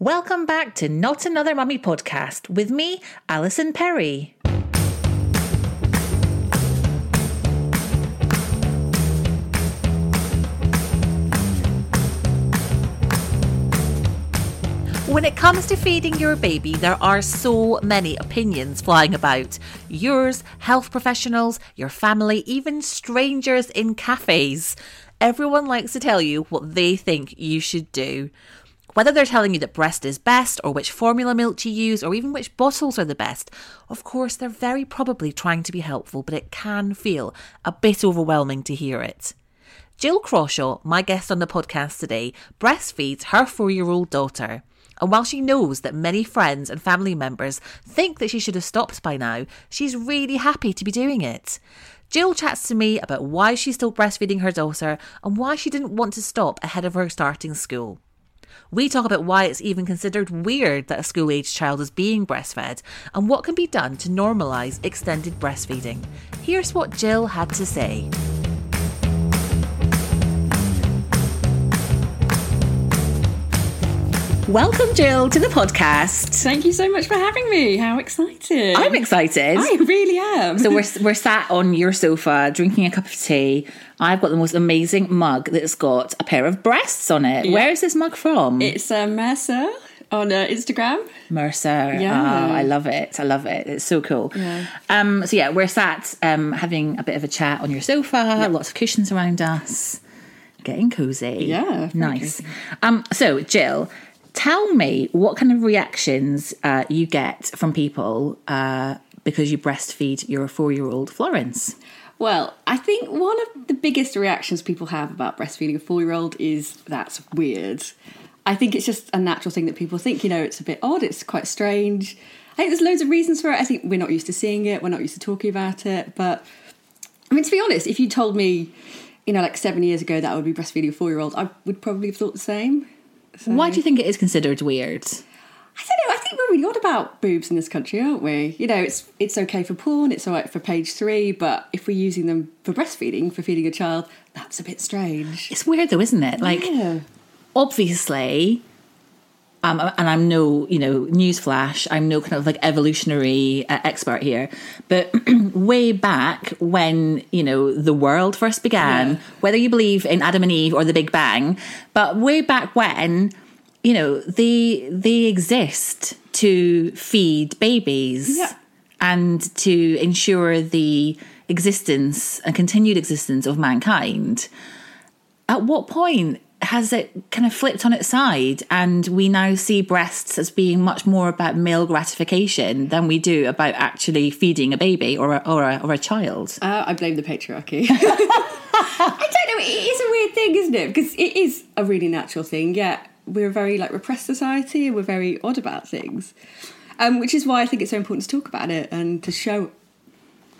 Welcome back to Not Another Mummy podcast with me, Alison Perry. When it comes to feeding your baby, there are so many opinions flying about. Yours, health professionals, your family, even strangers in cafes. Everyone likes to tell you what they think you should do. Whether they're telling you that breast is best, or which formula milk to use, or even which bottles are the best, of course, they're very probably trying to be helpful, but it can feel a bit overwhelming to hear it. Jill Crawshaw, my guest on the podcast today, breastfeeds her four year old daughter. And while she knows that many friends and family members think that she should have stopped by now, she's really happy to be doing it. Jill chats to me about why she's still breastfeeding her daughter and why she didn't want to stop ahead of her starting school. We talk about why it's even considered weird that a school aged child is being breastfed and what can be done to normalise extended breastfeeding. Here's what Jill had to say. Welcome, Jill, to the podcast. Thank you so much for having me. How excited! I'm excited. I really am. So we're we're sat on your sofa drinking a cup of tea. I've got the most amazing mug that's got a pair of breasts on it. Yeah. Where is this mug from? It's uh, Mercer on uh, Instagram. Mercer. Yeah. Oh, I love it. I love it. It's so cool. Yeah. Um, so yeah, we're sat um, having a bit of a chat on your sofa. Lots of cushions around us. Getting cozy. Yeah, Nice. cozy. Um, so Jill, tell me what kind of reactions uh, you get from people uh, because you breastfeed your four-year-old Florence. Well, I think one of the biggest reactions people have about breastfeeding a four-year-old is that's weird. I think it's just a natural thing that people think. You know, it's a bit odd. It's quite strange. I think there's loads of reasons for it. I think we're not used to seeing it. We're not used to talking about it. But I mean, to be honest, if you told me, you know, like seven years ago that I would be breastfeeding a four-year-old, I would probably have thought the same. So- Why do you think it is considered weird? I don't know. I think we're really odd about boobs in this country, aren't we? You know, it's it's okay for porn, it's all right for page three, but if we're using them for breastfeeding, for feeding a child, that's a bit strange. It's weird though, isn't it? Like, Yeah. obviously, um, and I'm no, you know, newsflash, I'm no kind of like evolutionary uh, expert here, but way back when, you know, the world first began, Yeah. whether you believe in Adam and Eve or the Big Bang, but way back when, you know, they they exist to feed babies Yeah. and to ensure the existence and continued existence of mankind at what point has it kind of flipped on its side and we now see breasts as being much more about male gratification than we do about actually feeding a baby or a, or a, or a child? Uh, I blame the patriarchy. I don't know. It is a weird thing, isn't it? Because it is a really natural thing. Yet we're a very like repressed society, and we're very odd about things. Um, which is why I think it's so important to talk about it and to show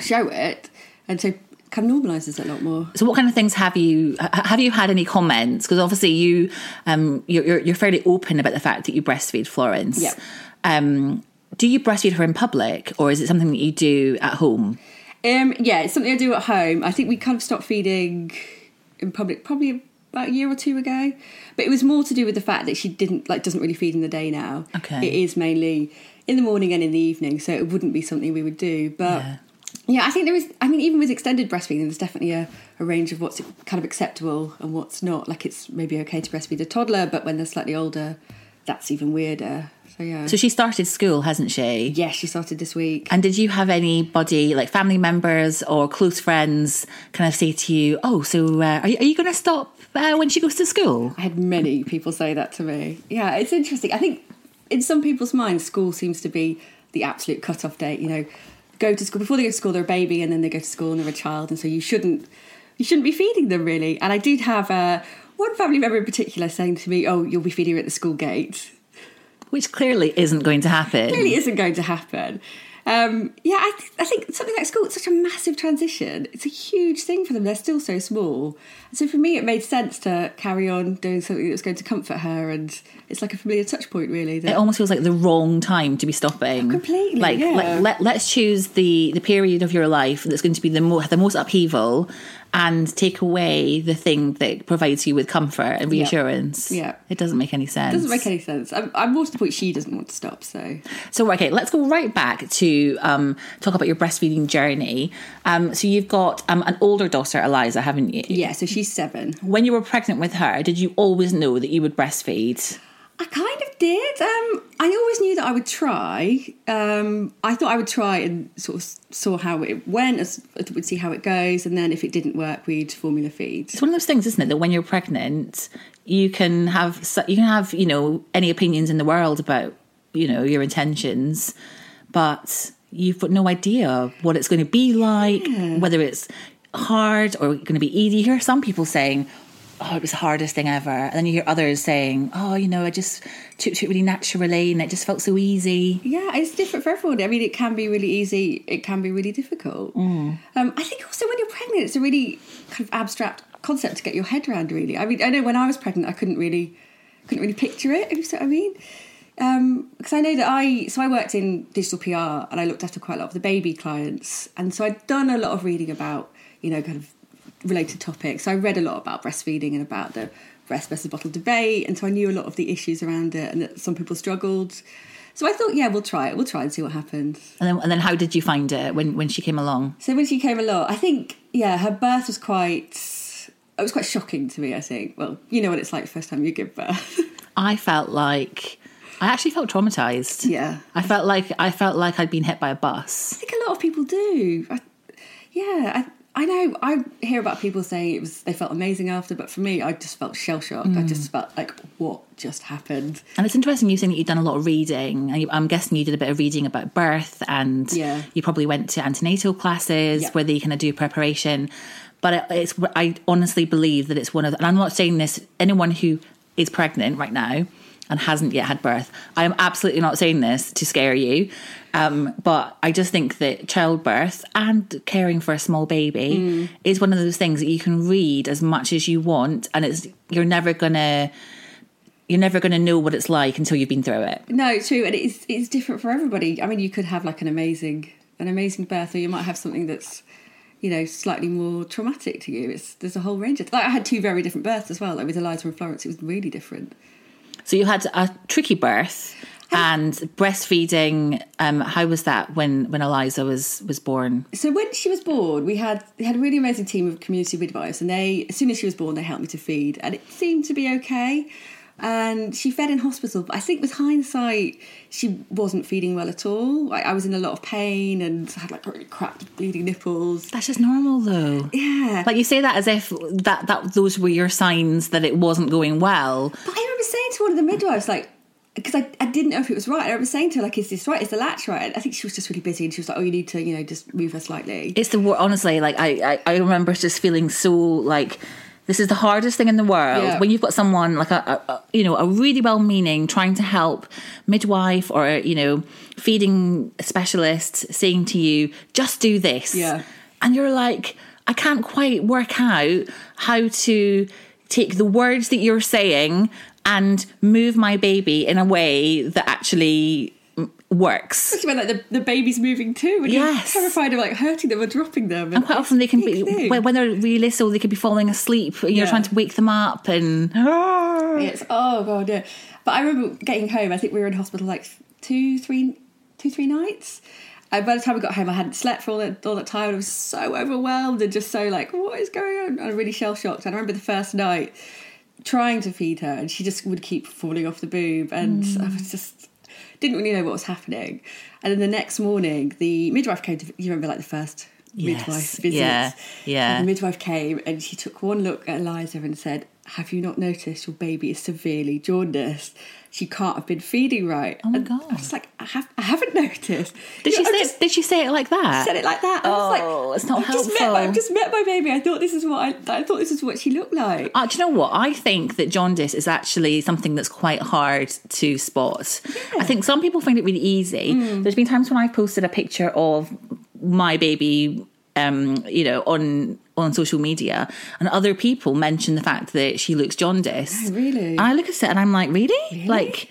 show it, and to kind of normalises it a lot more. So, what kind of things have you have you had any comments? Because obviously you um, you're, you're you're fairly open about the fact that you breastfeed Florence. Yeah. Um, do you breastfeed her in public, or is it something that you do at home? Um, yeah, it's something I do at home. I think we kind of stopped feeding in public probably about a year or two ago, but it was more to do with the fact that she didn't like doesn't really feed in the day now. Okay. it is mainly in the morning and in the evening, so it wouldn't be something we would do. But Yeah. Yeah, I think there is. I mean, even with extended breastfeeding, there's definitely a, a range of what's kind of acceptable and what's not. Like it's maybe okay to breastfeed a toddler, but when they're slightly older, that's even weirder. So yeah. So she started school, hasn't she? yeah, she started this week. And did you have anybody, like family members or close friends, kind of say to you, "Oh, so uh, are you, are you going to stop uh, when she goes to school?" I had many people say that to me. Yeah, it's interesting. I think in some people's minds, school seems to be the absolute cut-off date. You know, go to school before they go to school, they're a baby, and then they go to school and they're a child, and so you shouldn't you shouldn't be feeding them really. And I did have uh, one family member in particular saying to me, "Oh, you'll be feeding her at the school gate." Which clearly isn't going to happen. Really isn't going to happen. Um, yeah, I, th- I think something like school, it's such a massive transition. It's a huge thing for them. They're still so small. So for me, it made sense to carry on doing something that was going to comfort her. And it's like a familiar touch point, really. It almost feels like the wrong time to be stopping. Completely, Like, yeah. let, let, let's choose the, the period of your life that's going to be the, mo- the most upheaval and take away the thing that provides you with comfort and reassurance. Yeah. It doesn't make any sense. doesn't make any sense. I'm, I'm more to the point she doesn't want to stop. So So okay, let's go right back to um, talk about your breastfeeding journey. Um, so you've got um, an older daughter, Eliza, haven't you? yeah, so she's seven. When you were pregnant with her, did you always know that you would breastfeed? I kind of did. Um, I always knew that I would try. Um, I thought I would try and sort of saw how it went, as would see how it goes, and then if it didn't work, we'd formula feed. It's one of those things, isn't it, that when you're pregnant, you can have you can have you know any opinions in the world about you know your intentions, but you've got no idea what it's going to be like, whether it's hard or going to be easy. You hear some people saying. Oh, it was the hardest thing ever. And then you hear others saying, Oh, you know, I just took to it really naturally and it just felt so easy. Yeah, it's different for everyone. I mean, it can be really easy. It can be really difficult. Um, I think also when you're pregnant, it's a really kind of abstract concept to get your head around. Really, I mean, I know when I was pregnant, I couldn't really, couldn't really picture it. If you see what I mean. Because I know that I, so I worked in digital PR and I looked after quite a lot of the baby clients, and so I'd done a lot of reading about, you know, kind of related topics. So I read a lot about breastfeeding and about the breast versus bottle debate, and so I knew a lot of the issues around it and that some people struggled. So I thought, yeah, we'll try it. We'll try and see what happens. And then, and then how did you find it when, when she came along? So when she came along, I think, yeah, her birth was quite. It was quite shocking to me. I think. Well, you know what it's like first time you give birth. I felt like I actually felt traumatized. Yeah. I felt like I felt like I'd been hit by a bus. I think a lot of people do. I, yeah, I, I know. I hear about people saying it was they felt amazing after, but for me, I just felt shell shocked. I just mm. felt like what just happened. And it's interesting you saying that you've done a lot of reading. I'm guessing you did a bit of reading about birth, and Yeah. you probably went to antenatal classes Yeah. where they kind of do preparation. But it's I honestly believe that it's one of, and I'm not saying this anyone who is pregnant right now and hasn't yet had birth. I am absolutely not saying this to scare you, um, but I just think that childbirth and caring for a small baby is one of those things that you can read as much as you want, and it's you're never gonna you're never going to know what it's like until you've been through it. No, it's true, and it's it's different for everybody. I mean, you could have like an amazing an amazing birth, or you might have something that's you know slightly more traumatic to you. It's there's a whole range of like I had two very different births as well. Like with Eliza and Florence, it was really different. So you had a tricky birth and breastfeeding. Um, how was that when when Eliza was was born? So when she was born, we had we had a really amazing team of community midwives, and they as soon as she was born, they helped me to feed, and it seemed to be okay. And she fed in hospital, but I think with hindsight, she wasn't feeding well at all. Like I was in a lot of pain and had like really cracked, bleeding nipples. That's just normal though. Yeah, Like you say that as if that that those were your signs that it wasn't going well. But I remember saying to one of the midwives, like, because I, I didn't know if it was right. I remember saying to her, like, is this right? Is the latch right? And I think she was just really busy and she was like, oh, you need to, you know, just move her slightly. It's the honestly like I, I I remember just feeling so like this is the hardest thing in the world Yeah. when you've got someone like a, a, a you know a really well meaning trying to help midwife or you know feeding specialist saying to you just do this Yeah. and you're like I can't quite work out how to take the words that you're saying and move my baby in a way that actually works Especially when like the, the baby's moving too, and Yes. you're terrified of like hurting them or dropping them. And quite often they can be thing. when they're really little, they could be falling asleep. You're Yeah. trying to wake them up, and It's oh god, yeah. But I remember getting home. I think we were in hospital like two, three, two, three nights. And by the time I got home, I hadn't slept for all that, all that time. And I was so overwhelmed and just so like, what is going on? And I'm really shell shocked. And I remember the first night trying to feed her, and she just would keep falling off the boob, and I was just didn't really know what was happening. And then the next morning, the midwife came to. You remember, like the first Yes. midwife visit. Yeah, yeah. And the midwife came, and she took one look at Eliza and said, "Have you not noticed your baby is severely jaundiced? She can't have been feeding right." Oh my And God. I was like, "I, have, I haven't noticed." Did You she know, say? just did she say it like that? said it like that? I was like, Oh, it's not I've just met helpful. I've just met my baby. I thought this is what I, I thought this is what she looked like. Uh, do you know what? I think that jaundice is actually something that's quite hard to spot. I think some people find it really easy. Mm. There's been times when I've posted a picture of my baby, um, you know, on on social media, and other people mention the fact that she looks jaundiced. Oh, really? I look at it and I'm like, really? Like,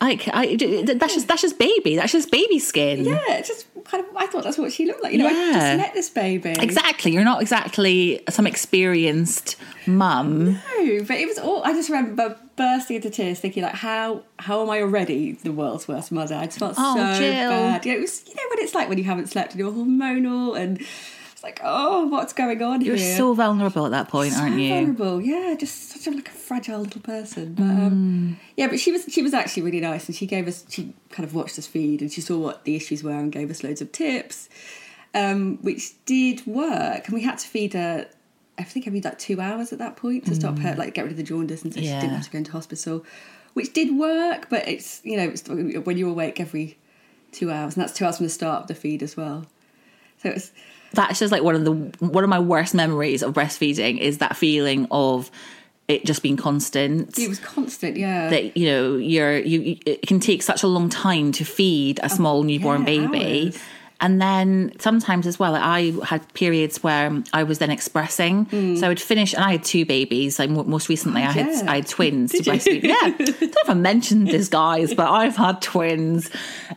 like I, that's just that's just baby. That's just baby skin. Yeah, it's just kind of. I thought that's what she looked like. You know, I just met this baby. Exactly. You're not exactly some experienced mum. No, but it was all. I just remember bursting into tears, thinking like, how how am I already the world's worst mother? I just felt Oh, so Jill. bad. Yeah, it was. You know what it's like when you haven't slept and you're hormonal, and it's like, oh, what's going on You're here? so vulnerable at that point, So aren't you? vulnerable. Yeah, just such a like a fragile little person. But Mm. um, yeah, but she was she was actually really nice, and she gave us she kind of watched us feed, and she saw what the issues were, and gave us loads of tips, um, which did work. And we had to feed her. I think every like two hours at that point to stop her like get rid of the jaundice, and so she Mm. Didn't have to go into hospital, which did work. But it's you know it's when you're awake every two hours, and that's two hours from the start of the feed as well. So it's that's just like one of the one of my worst memories of breastfeeding is that feeling of it just being constant it was constant, yeah. that you know you're you it can take such a long time to feed a small newborn yeah, baby hours. and then sometimes as well i had periods where i was then expressing so i would finish and i had two babies like mo- most recently i had yeah. i had twins to Did you? breastfeed yeah i don't know if i mentioned this guys but i've had twins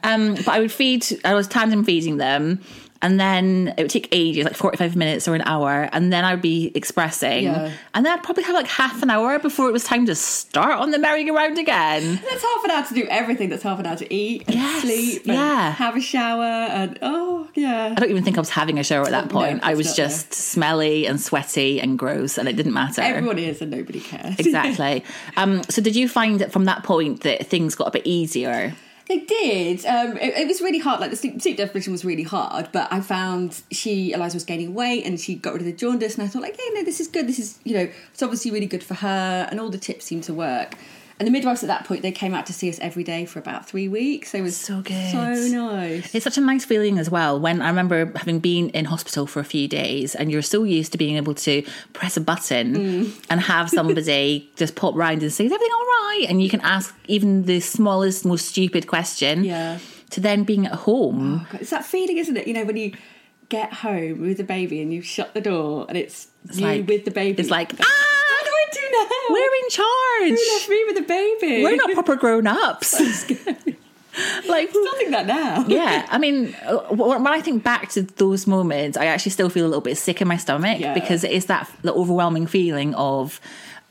um but i would feed i was tandem feeding them and then it would take ages, like 45 minutes or an hour. And then I'd be expressing. Yeah. And then I'd probably have like half an hour before it was time to start on the merry-go-round again. That's half an hour to do everything. That's half an hour to eat and Yes, sleep and yeah. have a shower and oh yeah. I don't even think I was having a shower at that No, point. I was just smelly and sweaty and gross, and it didn't matter. Everyone is and nobody cares. exactly. um, so, did you find that from that point that things got a bit easier? They did. Um, it, it was really hard. Like the sleep, sleep deprivation was really hard, but I found she Eliza was gaining weight and she got rid of the jaundice, and I thought like, hey, no, this is good. This is you know, it's obviously really good for her, and all the tips seem to work. And the midwives at that point they came out to see us every day for about three weeks. It was So good. so nice. It's such a nice feeling as well when I remember having been in hospital for a few days and you're so used to being able to press a button Mm. and have somebody just pop round and say, Is everything all right? And you can ask even the smallest, most stupid question Yeah. to then being at home. It's that feeling, isn't it? You know, when you get home with the baby and you shut the door and it's, you like- with the baby. it's like, what do I do now? We're in charge. Charge. left me with the baby? We're not proper grown ups. like, Still think that now. yeah, I mean, uh, when I think back to those moments, I actually still feel a little bit sick in my stomach Yeah. because it is that the overwhelming feeling of,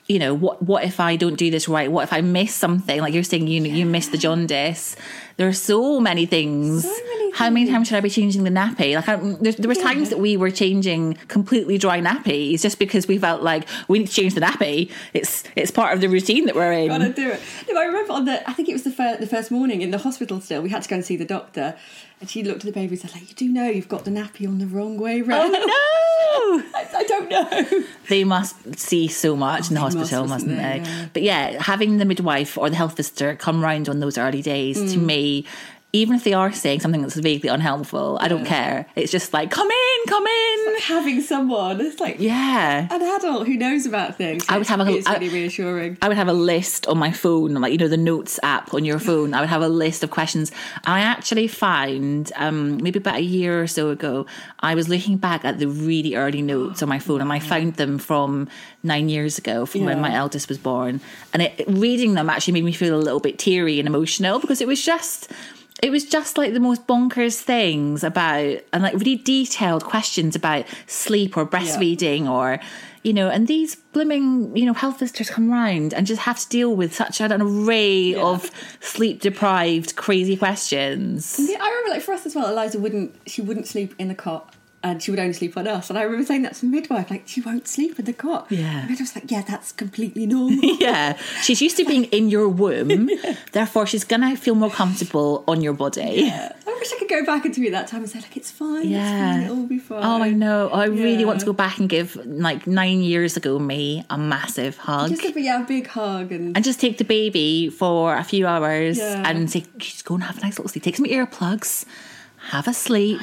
you know, what what if I don't do this right? What if I miss something? Like you're saying, you you miss the jaundice. There are so many things. So many How many times should I be changing the nappy? Like I, there, there was times that we were changing completely dry nappies just because we felt like we need to change the nappy. It's it's part of the routine that we're in. Gotta do it. No, I remember on the, I think it was the first, the first morning in the hospital still, we had to go and see the doctor. And she looked at the baby and said, like, you do know you've got the nappy on the wrong way round. Oh no! I, I don't know. they must see so much in the Oh, hospital, must, mustn't mustn't they? they? Yeah. But yeah, having the midwife or the health visitor come round on those early days to Mm. me, even if they are saying something that's vaguely unhelpful, I don't care. It's just like, come in, come in. Having someone, it's like Yeah. an adult who knows about things. I would have a- It's I- really reassuring. I would have a list on my phone, like you know the notes app on your phone. I would have a list of questions. I actually find um, maybe about a year or so ago, I was looking back at the really early notes on my phone, and I found them from nine years ago, from when my eldest was born. And it, reading them actually made me feel a little bit teary and emotional because it was just. It was just like the most bonkers things about and like really detailed questions about sleep or breastfeeding or you know and these blooming you know health visitors come round and just have to deal with such an array of sleep deprived crazy questions. Yeah, I remember like for us as well, Eliza wouldn't she wouldn't sleep in the cot and she would only sleep on us. And I remember saying that to the midwife, like she won't sleep in the cot. Yeah. The was like, yeah, that's completely normal. yeah she's used to being in your womb therefore she's gonna feel more comfortable on your body Yeah. I wish I could go back and do it that time and say like it's fine, Yeah. it's fine, it'll be fine. Oh, I know. I really want to go back and give like nine years ago me a massive hug. Just a big, yeah, a big hug and, and just take the baby for a few hours Yeah. and say, just go and have a nice little sleep. Take some earplugs, have a sleep.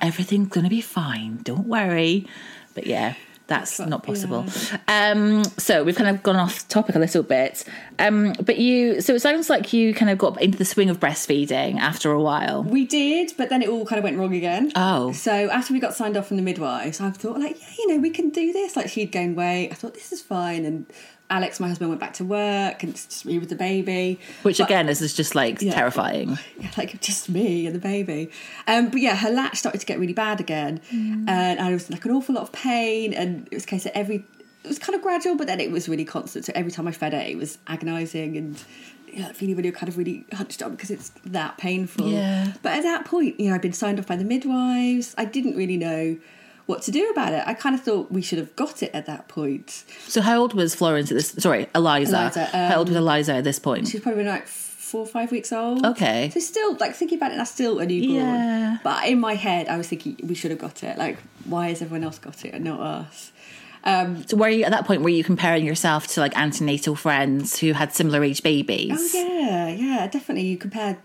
Everything's going to be fine. Don't worry. But yeah, that's But, not possible. Um, so we've kind of gone off topic a little bit. Um, but you, so it sounds like you kind of got into the swing of breastfeeding after a while. we did, but then it all kind of went wrong again. Oh. So after we got signed off from the midwives, I thought like, yeah, you know, we can do this. Like she'd gained weight. I thought this is fine. And Alex, my husband, went back to work and it's just me with the baby. Which But- again is just like Yeah. terrifying. yeah, like just me and the baby. Um, but yeah, her latch started to get really bad again, and I was in like an awful lot of pain. And it was a case that every it was kind of gradual, but then it was really constant. So every time I fed it, it was agonising and. Yeah, feeling when you're kind of really hunched up because it's that painful. Yeah. But at that point, you know, I'd been signed off by the midwives. I didn't really know what to do about it. I kind of thought we should have got it at that point. So how old was Florence at this? Sorry, Eliza. Eliza, how old was Eliza at this point? She's probably like four or five weeks old. Okay. So still, like thinking about it, that's still a newborn. Yeah. But in my head, I was thinking we should have got it. Like, why has everyone else got it and not us? Um, So were you at that point? Were you comparing yourself to like antenatal friends who had similar age babies? oh yeah, yeah, definitely. You compare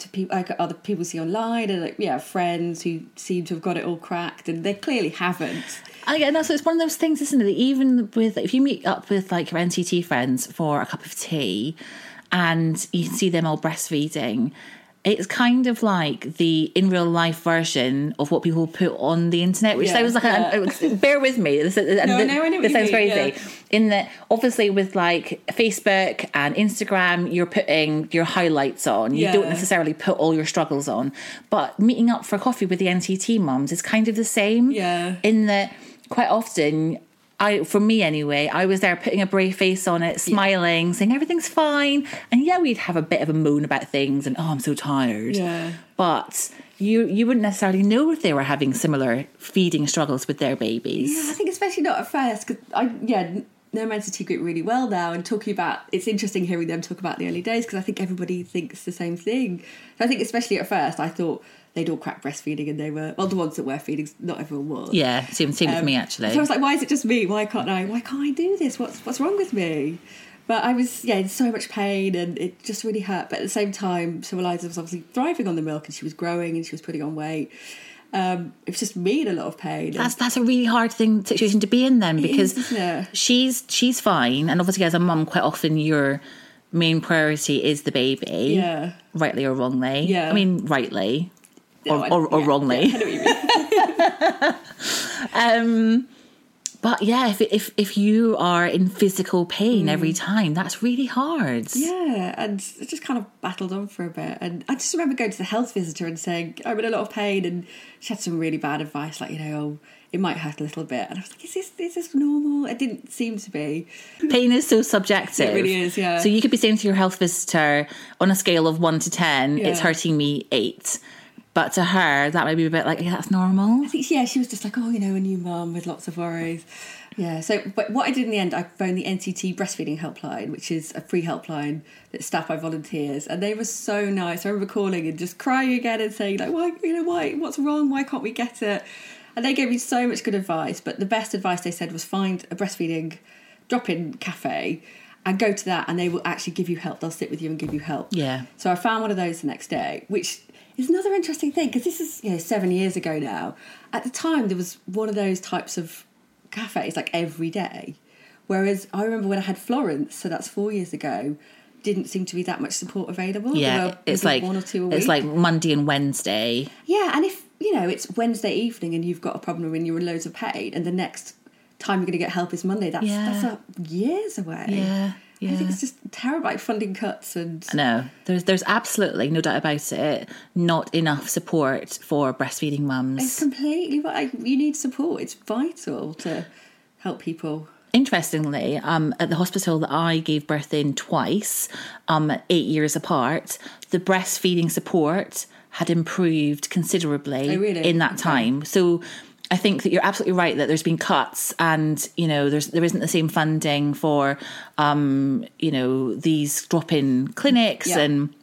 to people, like other people see online, and like yeah, friends who seem to have got it all cracked, and they clearly haven't. And again, that's it's one of those things, isn't it? Even with if you meet up with like your NCT friends for a cup of tea, and you see them all breastfeeding, it's kind of like the in real life version of what people put on the internet, which Yeah, sounds like yeah. a, bear with me. This, No, th- no, this sounds mean, crazy. yeah. In that, obviously, with like Facebook and Instagram, you're putting your highlights on. You don't necessarily put all your struggles on, but meeting up for coffee with the NCT mums is kind of the same Yeah. in that quite often I for me anyway, I was there putting a brave face on it, smiling, saying everything's fine. And yeah, we'd have a bit of a moan about things and oh I'm so tired. Yeah. But you you wouldn't necessarily know if they were having similar feeding struggles with their babies. Yeah, I think especially not at first because I yeah know my NCT group really well now and talking about it's interesting hearing them talk about the early days because I think everybody thinks the same thing. So I think especially at first I thought they'd all crack breastfeeding and they were well the ones that were feeding not everyone was. Yeah, same same with me actually. So I was like, why is it just me? Why can't I? Why can't I do this? What's what's wrong with me? But I was yeah in so much pain and it just really hurt. But at the same time, so Eliza was obviously thriving on the milk and she was growing and she was putting on weight. Um, it was just me in a lot of pain. That's that's a really hard thing situation to be in then because is, she's she's fine and obviously as a mum quite often your main priority is the baby. Yeah. Rightly or wrongly. Yeah. I mean rightly. Or, or, or yeah, wrongly. yeah, I know what you mean. Um, but yeah, if if if you are in physical pain every time, that's really hard. Mm. Yeah, and I just kind of battled on for a bit. And I just remember going to the health visitor and saying, I'm in a lot of pain. And she had some really bad advice, like, you know, oh, it might hurt a little bit. And I was like, is this, is this normal? It didn't seem to be. Pain is so subjective. It really is, yeah. So you could be saying to your health visitor on a scale of one to ten, it's hurting me eight. But to her, that might be a bit like, yeah, that's normal. I think, yeah, she was just like, oh, you know, a new mum with lots of worries. Yeah, so, but what I did in the end, I phoned the NCT breastfeeding helpline, which is a free helpline that's staffed by volunteers. And they were so nice. I remember calling and just crying again and saying, like, why, you know, why, what's wrong? Why can't we get it? And they gave me so much good advice. But the best advice they said was find a breastfeeding drop in cafe and go to that and they will actually give you help. They'll sit with you and give you help. Yeah. So I found one of those the next day, which is another interesting thing because this is you know seven years ago now. At the time, there was one of those types of cafes like every day, whereas I remember when I had Florence, so that's four years ago. Didn't seem to be that much support available. Yeah, it's like one or two it's like Monday and Wednesday. Yeah, and if you know it's Wednesday evening and you've got a problem and you're in loads of pain, and the next time you're going to get help is Monday, that's Yeah. that's a years away. Yeah. I think it's just terrible, like funding cuts and. No, there's there's absolutely no doubt about it. Not enough support for breastfeeding mums. It's completely right. You need support. It's vital to help people. Interestingly, um, at the hospital that I gave birth in twice, um, eight years apart, the breastfeeding support had improved considerably Oh, really? in that Okay. time. So. I think that you're absolutely right that there's been cuts, and you know there's there isn't the same funding for, um, you know, these drop-in clinics Yeah. and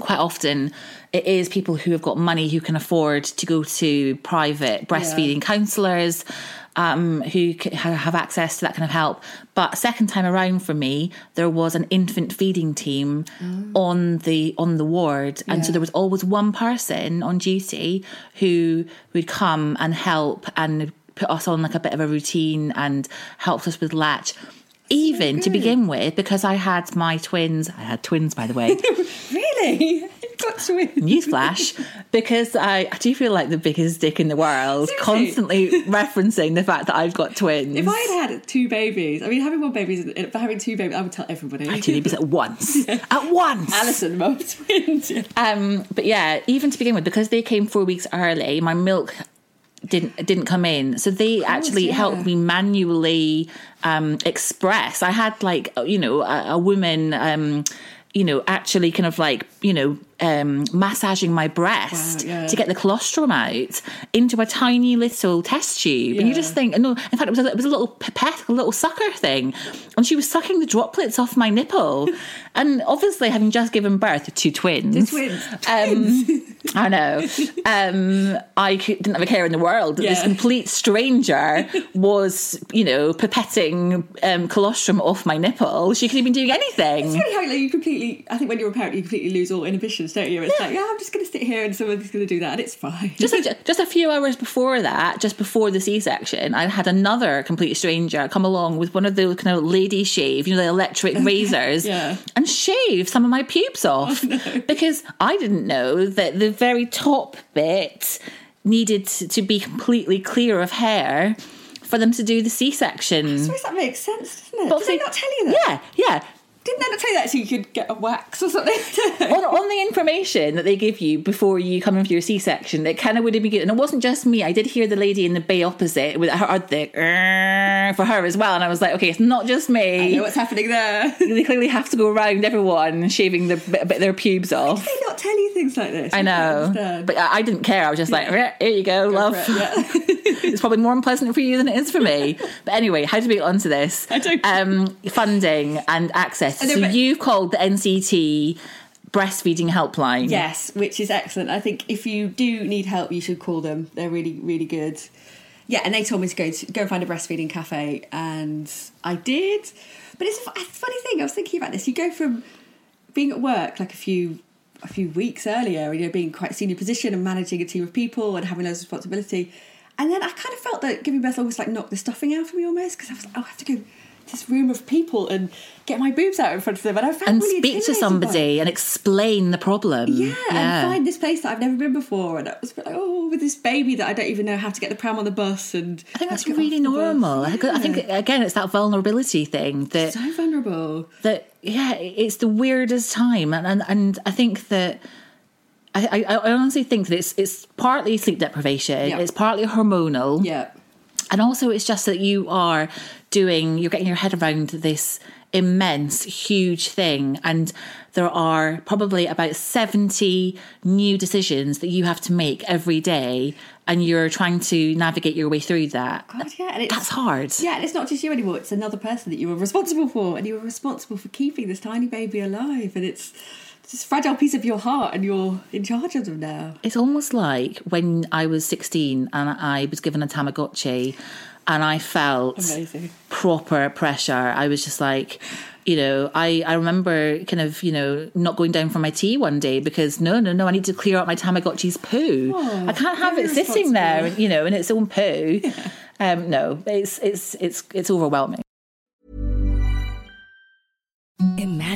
quite often it is people who have got money who can afford to go to private breastfeeding counsellors um, who have access to that kind of help. But second time around for me, there was an infant feeding team on the on the ward, and so there was always one person on duty who would come and help and put us on like a bit of a routine and helped us with latch. Even to begin with, because I had my twins, I had twins by the way, Really? You've got to win. Newsflash, because I, I do feel like the biggest dick in the world, Seriously? constantly referencing the fact that I've got twins. If I had had two babies, I mean, having one baby, is- but having two babies, I would tell everybody. I two babies at once. At once. Alison, mum twins. Yeah. Um, but yeah, even to begin with, because they came four weeks early, my milk didn't didn't come in. So they actually yeah. helped me manually um, express. I had like you know a, a woman. Um, you know, actually kind of like, you know, um, massaging my breast Wow, yeah. to get the colostrum out into a tiny little test tube. And you just think, no, in fact, it was, a, it was a little pipette, a little sucker thing. And she was sucking the droplets off my nipple. and obviously, having just given birth to twins. twins. Um, I know. Um, I didn't have a care in the world that this complete stranger was, you know, pipetting um, colostrum off my nipple. She could have been doing anything. It's funny how like, you completely, I think when you're a parent, you completely lose all inhibitions, don't you? It's like, yeah, I'm just going to sit here and someone's going to do that, and it's fine. just a, just a few hours before that, just before the C section, I had another complete stranger come along with one of those kind of lady shave, you know, the electric razors, Yeah. and shave some of my pubes oh, off because I didn't know that the very top bit needed to, be completely clear of hair for them to do the C section. I suppose that makes sense, doesn't it? But Did they not tell you that? Yeah, yeah. Didn't they tell you that so you could get a wax or something? on, on the information that they give you before you come in for your C-section, it kind of would have been good. And it wasn't just me. I did hear the lady in the bay opposite with her the for her as well. And I was like, okay, it's not just me. I know what's happening there. They clearly have to go around everyone shaving the bit, a bit of their pubes off. Did they not tell you things like this? I know, but but I, I didn't care. I was just like, here you go, love. it's probably more unpleasant for you than it is for me. But anyway, how do we get onto this? I don't- Um, funding and access. So then- you've called the NCT breastfeeding helpline. Yes, which is excellent. I think if you do need help, you should call them. They're really, really good. Yeah, and they told me to go to go and find a breastfeeding cafe, and I did. But it's a, funny thing. I was thinking about this. You go from being at work like a few a few weeks earlier, you know, being quite a senior position and managing a team of people and having loads of responsibility, and then I kind of felt that giving birth almost like knocked the stuffing out of me almost because I was like, oh, I have to go this room of people and get my boobs out in front of them, and I felt and really speak to intimidated by somebody and explain the problem. Yeah, and find this place that I've never been before, and I was like, oh, with this baby that I don't even know how to get the pram on the bus, and I think that's how to get really off the bus. normal. I I think again, it's that vulnerability thing that so vulnerable. that yeah, it's the weirdest time, and and, and I think that. I, I, I honestly think that it's it's partly sleep deprivation, Yeah. it's partly hormonal, Yeah, and also it's just that you are doing you're getting your head around this immense huge thing and there are probably about 70 new decisions that you have to make every day and you're trying to navigate your way through that. God, yeah, and it's, that's hard. Yeah, and it's not just you anymore; it's another person that you were responsible for, and you were responsible for keeping this tiny baby alive, and it's it's this fragile piece of your heart, and you're in charge of them now. It's almost like when I was 16 and I was given a Tamagotchi and I felt Amazing. proper pressure. I was just like, you know, I, I remember kind of, you know, not going down for my tea one day because no, no, no, I need to clear out my Tamagotchi's poo. Oh, I can't have it sitting there, responsible. you know, in its own poo. Um, no, it's, it's, it's, it's overwhelming. Imagine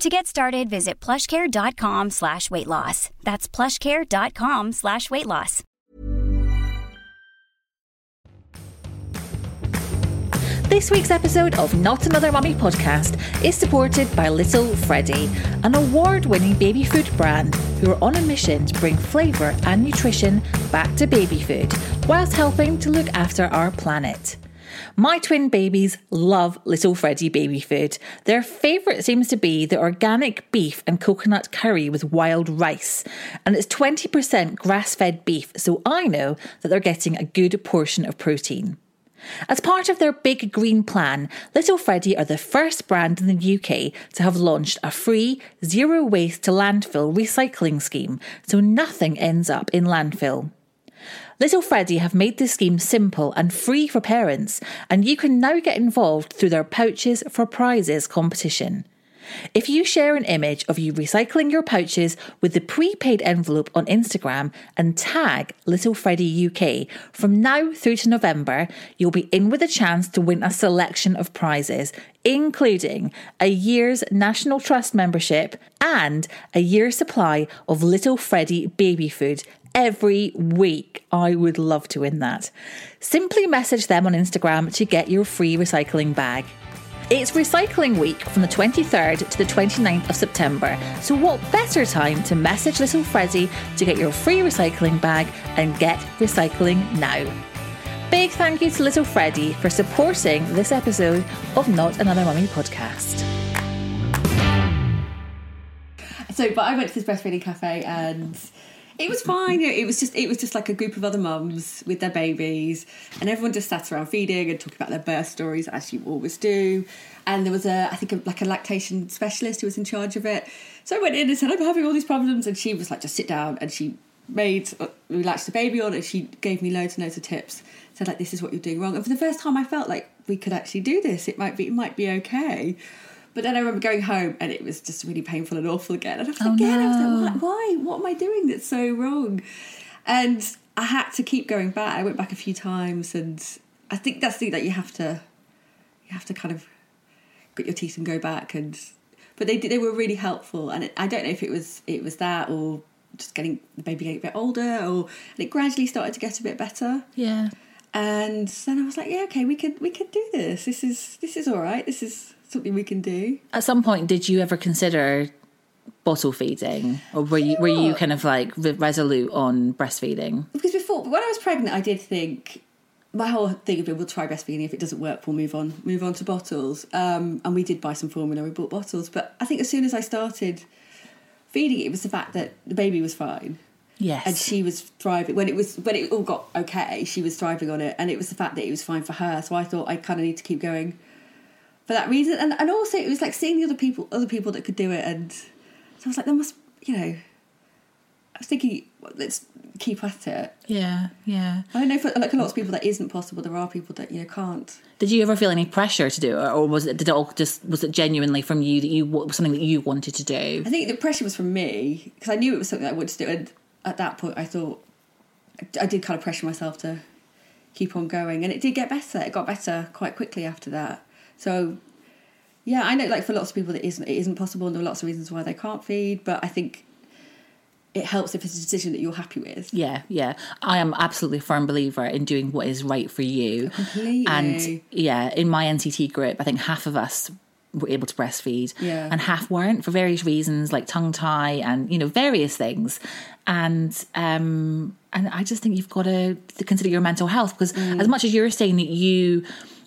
To get started, visit plushcare.com slash weight loss. That's plushcare.com slash weight loss. This week's episode of Not Another Mummy podcast is supported by Little Freddy, an award winning baby food brand who are on a mission to bring flavour and nutrition back to baby food whilst helping to look after our planet. My twin babies love Little Freddy baby food. Their favourite seems to be the organic beef and coconut curry with wild rice, and it's 20% grass fed beef, so I know that they're getting a good portion of protein. As part of their big green plan, Little Freddy are the first brand in the UK to have launched a free zero waste to landfill recycling scheme, so nothing ends up in landfill. Little Freddy have made this scheme simple and free for parents, and you can now get involved through their Pouches for Prizes competition. If you share an image of you recycling your pouches with the prepaid envelope on Instagram and tag Little Freddy UK, from now through to November, you'll be in with a chance to win a selection of prizes, including a year's National Trust membership and a year's supply of Little Freddy baby food every week. I would love to win that. Simply message them on Instagram to get your free recycling bag. It's Recycling Week from the 23rd to the 29th of September, so what better time to message Little Freddy to get your free recycling bag and get recycling now? Big thank you to Little Freddy for supporting this episode of Not Another Mummy podcast. So, but I went to this breastfeeding cafe and it was fine. It was just it was just like a group of other mums with their babies, and everyone just sat around feeding and talking about their birth stories as you always do. And there was a I think a, like a lactation specialist who was in charge of it. So I went in and said I'm having all these problems, and she was like just sit down, and she made uh, we latched the baby on, and she gave me loads and loads of tips. Said like this is what you're doing wrong, and for the first time I felt like we could actually do this. It might be it might be okay. But then I remember going home and it was just really painful and awful again. And I was Oh, again, I was like, why, why? What am I doing that's so wrong? And I had to keep going back. I went back a few times, and I think that's the thing that you have to, you have to kind of grit your teeth and go back. And but they they were really helpful. And it, I don't know if it was it was that or just getting the baby getting a bit older, or and it gradually started to get a bit better. Yeah. And then I was like, yeah, okay, we could we could do this. This is this is all right. This is something we can do. At some point, did you ever consider bottle feeding, or were you were you kind of like resolute on breastfeeding? Because before, when I was pregnant, I did think my whole thing been we'll try breastfeeding. If it doesn't work, we'll move on move on to bottles. Um, and we did buy some formula. We bought bottles, but I think as soon as I started feeding, it was the fact that the baby was fine. Yes. and she was thriving when it was when it all got okay she was thriving on it and it was the fact that it was fine for her so i thought i kind of need to keep going for that reason and, and also it was like seeing the other people other people that could do it and so i was like there must you know i was thinking well, let's keep at it yeah, yeah. i know for like a lot of people that isn't possible there are people that you know can't Did you ever feel any pressure to do it, or was it did it all just was it genuinely from you that you was something that you wanted to do? I think the pressure was from me because I knew it was something I wanted to do, and at that point, I thought I did kind of pressure myself to keep on going, and it did get better. It got better quite quickly after that. So, yeah, I know, like for lots of people, it isn't it isn't possible, and there are lots of reasons why they can't feed. But I think it helps if it's a decision that you're happy with. Yeah, yeah. I am absolutely a firm believer in doing what is right for you. Completely. And yeah, in my NCT group, I think half of us were able to breastfeed Yeah. and half weren't for various reasons like tongue tie and you know various things and um and i just think you've got to consider your mental health because Mm. as much as you're saying that you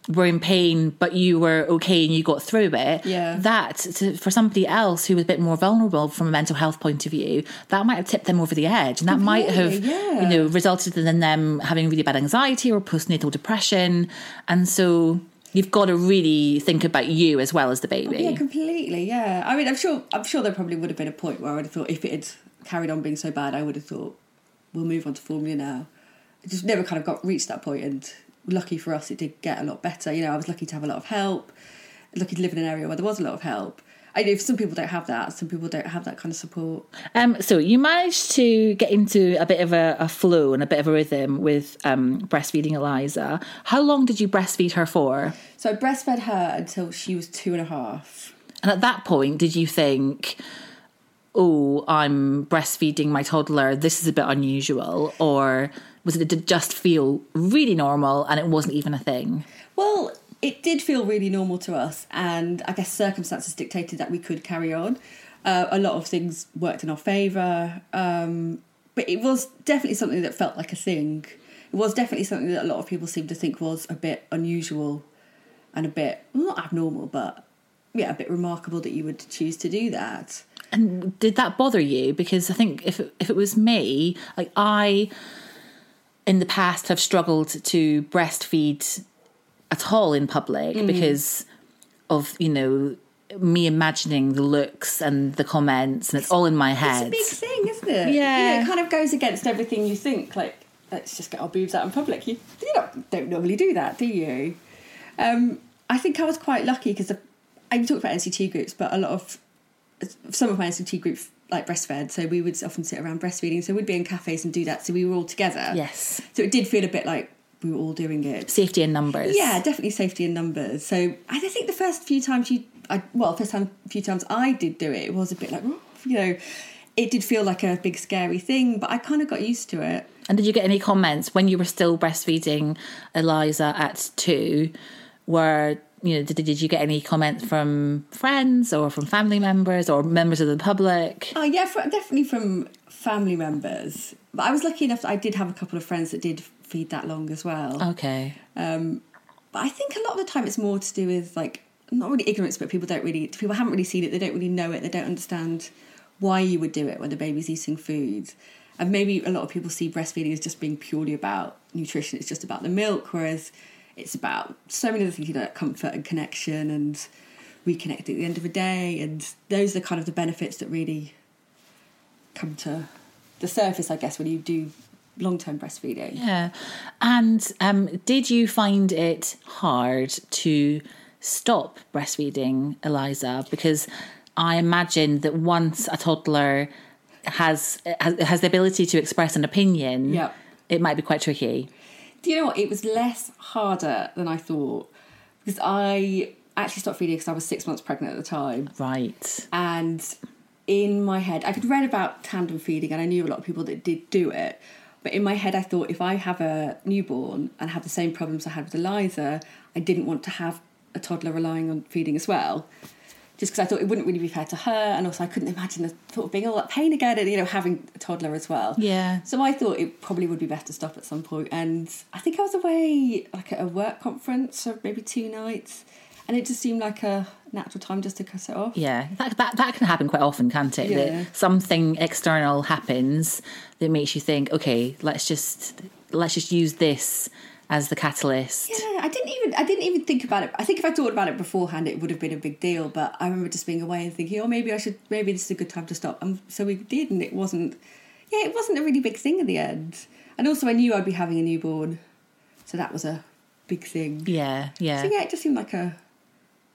were in pain but you were okay and you got through it Yeah. that to, for somebody else who was a bit more vulnerable from a mental health point of view that might have tipped them over the edge and that might have yeah. you know resulted in them having really bad anxiety or postnatal depression and so you've got to really think about you as well as the baby Yeah, completely. Yeah, I mean, I'm sure. I'm sure there probably would have been a point where I would have thought if it had carried on being so bad, I would have thought we'll move on to formula now. It just never kind of got reached that point, and lucky for us, it did get a lot better. You know, I was lucky to have a lot of help. Lucky to live in an area where there was a lot of help. I know some people don't have that. Some people don't have that kind of support. Um, so you managed to get into a bit of a, a flow and a bit of a rhythm with um, breastfeeding Eliza. How long did you breastfeed her for? So I breastfed her until she was two and a half. And at that point, did you think, "Oh, I'm breastfeeding my toddler. This is a bit unusual," or was it did just feel really normal and it wasn't even a thing? Well, it did feel really normal to us, and I guess circumstances dictated that we could carry on. Uh, a lot of things worked in our favour, um, but it was definitely something that felt like a thing. It was definitely something that a lot of people seemed to think was a bit unusual and a bit, well, not abnormal, but yeah, a bit remarkable that you would choose to do that. And did that bother you? Because I think if if it was me, like I, in the past, have struggled to breastfeed at all in public Mm. because of you know me imagining the looks and the comments, and it's all in my head. It's a big thing, isn't it? Yeah. You know, it kind of goes against everything you think. Like, let's just get our boobs out in public. You, you don't, don't normally do that, do you? Um, I think I was quite lucky because I talked about NCT groups, but a lot of some of my NCT groups like breastfed, so we would often sit around breastfeeding. So we'd be in cafes and do that. So we were all together. Yes. So it did feel a bit like we were all doing it. Safety in numbers. Yeah, definitely safety in numbers. So I think the first few times you, I, well, first time, few times I did do it, it was a bit like, you know, it did feel like a big scary thing, but I kind of got used to it. And did you get any comments when you were still breastfeeding Eliza at two? Were you know did, did you get any comments from friends or from family members or members of the public? Oh yeah, fr definitely from family members. But I was lucky enough that I did have a couple of friends that did feed that long as well. Okay. Um, but I think a lot of the time it's more to do with like not really ignorance, but people don't really people haven't really seen it. They don't really know it. They don't understand why you would do it when the baby's eating food. And maybe a lot of people see breastfeeding as just being purely about nutrition. It's just about the milk, whereas it's about so many other things, you know, like comfort and connection and reconnect at the end of the day. And those are kind of the benefits that really come to the surface, I guess, when you do long term breastfeeding. Yeah. And um, did you find it hard to stop breastfeeding Eliza? Because I imagine that once a toddler has has, has the ability to express an opinion, Yeah. it might be quite tricky. Do you know what? It was less harder than I thought because I actually stopped feeding because I was six months pregnant at the time. Right. And in my head, I'd read about tandem feeding and I knew a lot of people that did do it. But in my head, I thought if I have a newborn and have the same problems I had with Eliza, I didn't want to have a toddler relying on feeding as well. Just because I thought it wouldn't really be fair to her, and also I couldn't imagine the thought of being all that pain again, and you know having a toddler as well. Yeah. So I thought it probably would be best to stop at some point, and I think I was away like at a work conference for maybe two nights, and it just seemed like a natural time just to cut it off. Yeah, that, that that can happen quite often, can't it? Yeah. That something external happens that makes you think, okay, let's just let's just use this as the catalyst. Yeah, I didn't even I didn't even think about it. I think if I thought about it beforehand, it would have been a big deal. But I remember just being away and thinking, oh, maybe I should, maybe this is a good time to stop. And so we did, and it wasn't. Yeah, it wasn't a really big thing in the end. And also, I knew I'd be having a newborn, so that was a big thing. Yeah, yeah. So yeah, it just seemed like a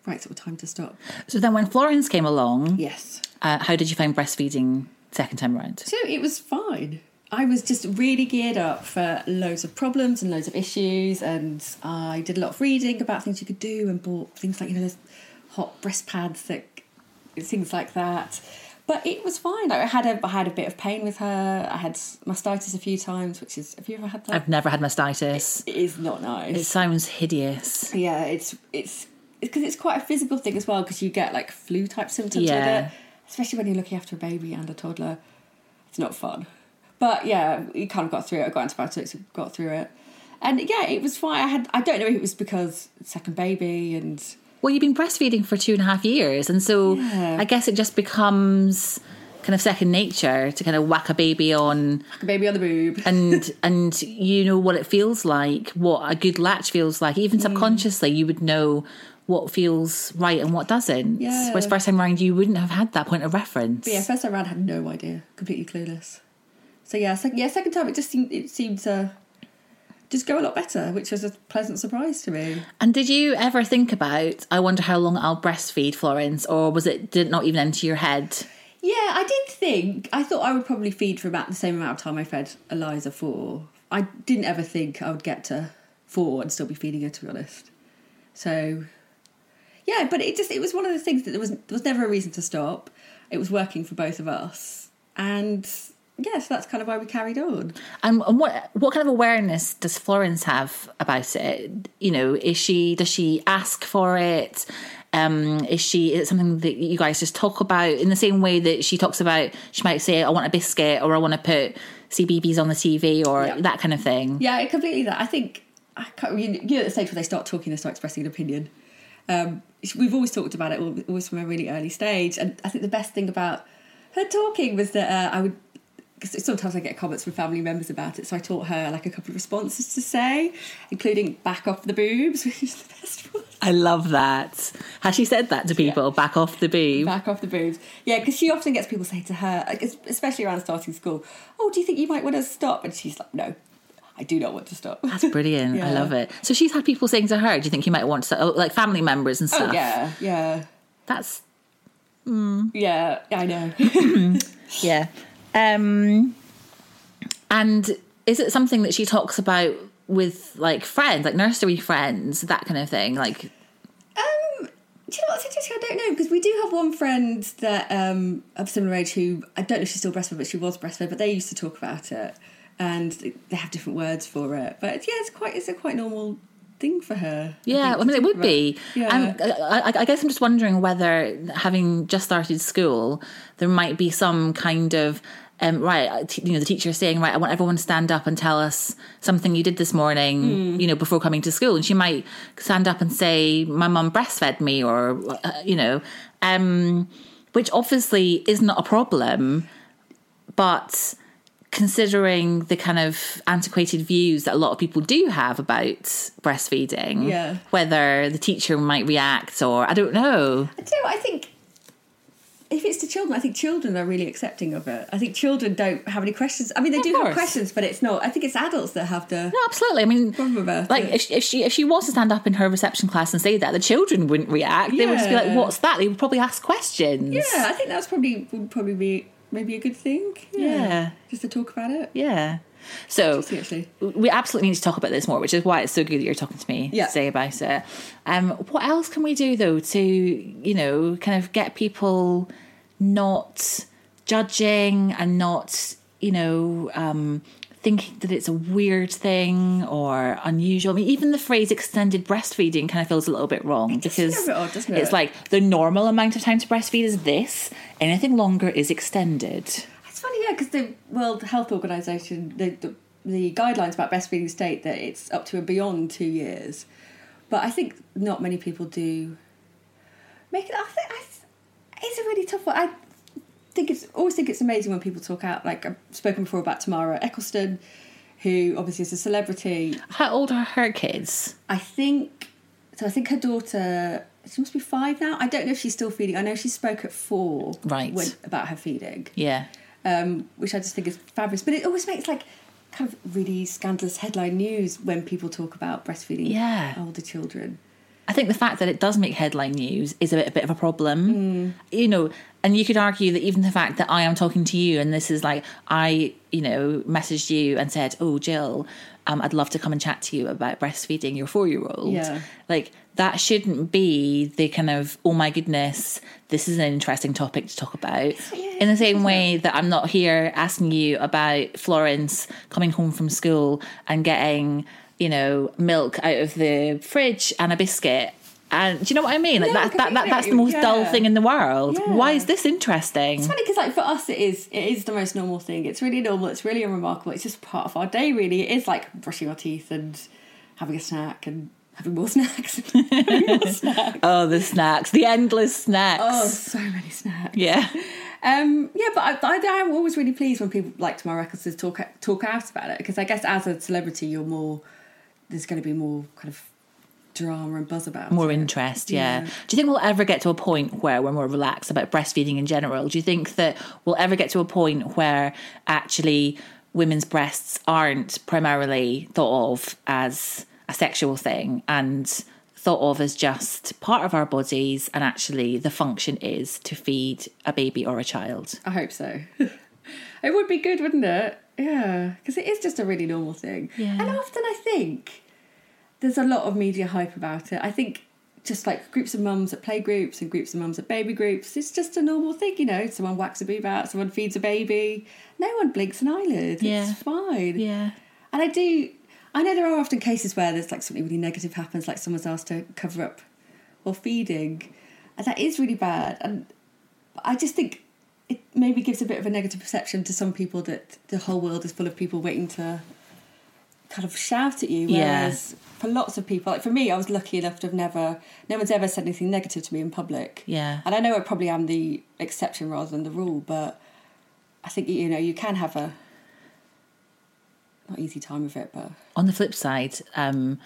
right sort of time to stop. So then, when Florence came along, Yes. uh, how did you find breastfeeding second time around? So it was fine. I was just really geared up for loads of problems and loads of issues, and I did a lot of reading about things you could do and bought things like you know those hot breast pads that things like that. But it was fine. I had a I had a bit of pain with her. I had mastitis a few times, which is have you ever had that? I've never had mastitis. it is not nice. It sounds hideous. yeah, it's it's because it's quite a physical thing as well because you get like flu type symptoms Yeah. with it, especially when you're looking after a baby and a toddler. It's not fun. But yeah, we kind of got through it. I got antibiotics, got through it, and yeah, it was fine. I had I don't know if it was because second baby and Well, you've been breastfeeding for two and a half years, and so Yeah. I guess it just becomes kind of second nature to kind of whack a baby on a baby on the boob. and and you know what it feels like, what a good latch feels like. Even subconsciously, you would know what feels right and what doesn't. Yeah. Whereas first time round, you wouldn't have had that point of reference. But yeah, first time around, I had no idea, completely clueless. So yeah, sec- yeah, second time it just seemed it seemed to just go a lot better, which was a pleasant surprise to me. And did you ever think about? I wonder how long I'll breastfeed Florence, or was it did it not even enter your head? Yeah, I did think I thought I would probably feed for about the same amount of time I fed Eliza for. I didn't ever think I would get to four and still be feeding her, to be honest. So yeah, but it just it was one of the things that there was there was never a reason to stop. It was working for both of us, and yeah, so that's kind of why we carried on. And, and what what kind of awareness does Florence have about it? You know, is she does she ask for it? Um, is she is it something that you guys just talk about in the same way that she talks about? She might say, "I want a biscuit," or "I want to put CBeebies on the TV," or Yeah. that kind of thing. Yeah, completely that. I think I can't, you, you're at the stage where they start talking, they start expressing an opinion. Um, we've always talked about it, always from a really early stage. And I think the best thing about her talking was that uh, I would, because sometimes I get comments from family members about it, so I taught her like a couple of responses to say, including back off the boobs, which is the best one. I love that. Has she said that to people? Back off the boob. Back off the boobs. Yeah, because she often gets people say to her, like, especially around starting school, oh, do you think you might want to stop? And she's like, no, I do not want to stop. That's brilliant. I love it. So she's had people saying to her, "Do you think you might want to?" Oh, like family members and oh, stuff. Oh, yeah, yeah. That's Yeah, I know. Yeah. Um, and is it something that she talks about with like friends, like nursery friends, that kind of thing? Like, Um, do you know what's interesting? I don't know because we do have one friend that um of similar age who I don't know if she's still breastfed, but she was breastfed. But they used to talk about it, and they have different words for it. But yeah, it's quite it's a quite normal thing for her. yeah, think, I mean, it would about. be. Yeah. And I, I, I guess I'm just wondering whether, having just started school, there might be some kind of. Um, right, you know, the teacher saying, right, I want everyone to stand up and tell us something you did this morning, Hmm. you know, before coming to school. And she might stand up and say, my mum breastfed me, or, uh, you know, um, which obviously is not a problem. but considering the kind of antiquated views that a lot of people do have about breastfeeding, Yeah. whether the teacher might react or I don't know. I do. I think if it's to children, I think children are really accepting of it. I think children don't have any questions. I mean, they Of do have questions, but it's not. I think it's adults that have the. No, absolutely. I mean, like if she, if she if she was to stand up in her reception class and say that, the children wouldn't react. They would just be like, "What's that?" They would probably ask questions. Yeah, I think that's probably would probably be maybe a good thing. Yeah. just to talk about it. Yeah. So we absolutely need to talk about this more, which is why it's so good that you're talking to me Yeah. today about it. Um, what else can we do though to you know kind of get people not judging and not you know um, thinking that it's a weird thing or unusual? I mean, even the phrase "extended breastfeeding" kind of feels a little bit wrong feel because odd, doesn't it's like the normal amount of time to breastfeed is this. Anything longer is extended. It's funny, yeah, because the World Health Organization, the, the the guidelines about breastfeeding state that it's up to and beyond two years, but I think not many people do make it. I think I, it's a really tough one. I think it's always think it's amazing when people talk out. Like I've spoken before about Tamara Ecclestone, who obviously is a celebrity. How old are her kids? I think so. I think her daughter. She must be five now. I don't know if she's still feeding. I know she spoke at four, Right. when, about her feeding Yeah. um, which I just think is fabulous. But it always makes like kind of really scandalous headline news when people talk about breastfeeding Yeah. older children. I think the fact that it does make headline news is a bit, a bit of a problem. Mm. You know, and you could argue that even the fact that I am talking to you and this is like, I, you know, messaged you and said, Oh, Jill, um, I'd love to come and chat to you about breastfeeding your four year old. Yeah. Like, that shouldn't be the kind of, oh my goodness, this is an interesting topic to talk about. In the same way that I'm not here asking you about Florence coming home from school and getting, you know, milk out of the fridge and a biscuit And do you know what I mean? Like Yeah, I that, that, that that's the most dull thing in the world. Yeah. Why is this interesting? It's funny because, like, for us, it is it is the most normal thing. It's really normal. It's really unremarkable. It's just part of our day. Really, it is like brushing our teeth and having a snack and having more snacks. having more snacks. Oh, the snacks, the endless snacks. Oh, so many snacks. Yeah. Um, yeah, but I, I, I'm always really pleased when people like my records to talk talk out about it because I guess as a celebrity, you're more there's going to be more kind of drama and buzz about More it. interest, yeah. Yeah. Do you think we'll ever get to a point where we're more relaxed about breastfeeding in general? Do you think that we'll ever get to a point where actually women's breasts aren't primarily thought of as a sexual thing and thought of as just part of our bodies and actually the function is to feed a baby or a child? I hope so. it would be good, wouldn't it? Yeah, because it is just a really normal thing. Yeah. And often I think there's a lot of media hype about it. I think just like groups of mums at play groups and groups of mums at baby groups, it's just a normal thing, you know. Someone whacks a boob out, someone feeds a baby. No one blinks an eyelid. Yeah. It's fine. Yeah. And I do, I know there are often cases where there's like something really negative happens, like someone's asked to cover up while feeding, and that is really bad. And I just think it maybe gives a bit of a negative perception to some people that the whole world is full of people waiting to kind of shout at you. Yeah. Whereas for lots of people, like for me, I was lucky enough to have never, no one's ever said anything negative to me in public. Yeah. And I know I probably am the exception rather than the rule, but I think, you know, you can have a, not easy time with it, but on the flip side, um,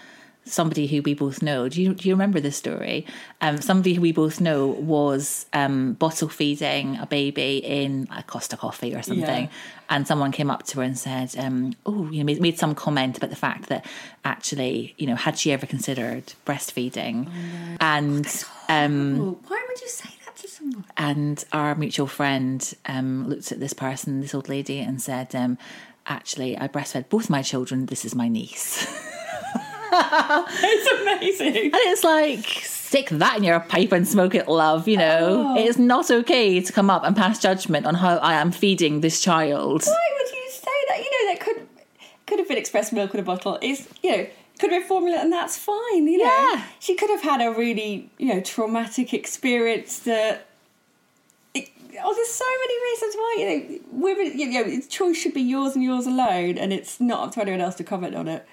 somebody who we both know, do you, do you remember this story? Um, somebody who we both know was um, bottle feeding a baby in a Costa coffee or something. Yeah. And someone came up to her and said, um, oh, you know, made, made some comment about the fact that actually, you know, had she ever considered breastfeeding? And um, Oh, why would you say that to someone? and our mutual friend um, looked at this person, this old lady, and said, um, "Actually, I breastfed both my children. This is my niece." It's amazing. And it's like, stick that in your pipe and smoke it, love. You know, Oh. it is not okay to come up and pass judgment on how I am feeding this child. Why would you say that? You know, that could could have been expressed milk in a bottle. Is you know could have been formula, and that's fine. You know, Yeah. she could have had a really you know traumatic experience that. It, oh, there's so many reasons why you know women. You know, its choice should be yours and yours alone, and it's not up to anyone else to comment on it.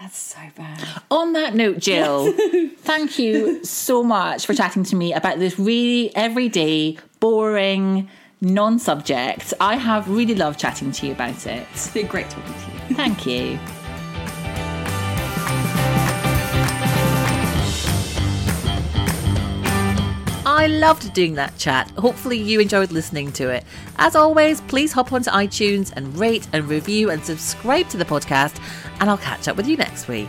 That's so bad. On that note, Jill, thank you so much for chatting to me about this really everyday, boring, non subject. I have really loved chatting to you about it. It's been great talking to you. Thank you. I loved doing that chat. Hopefully, you enjoyed listening to it. As always, please hop onto iTunes and rate and review and subscribe to the podcast, and I'll catch up with you next week.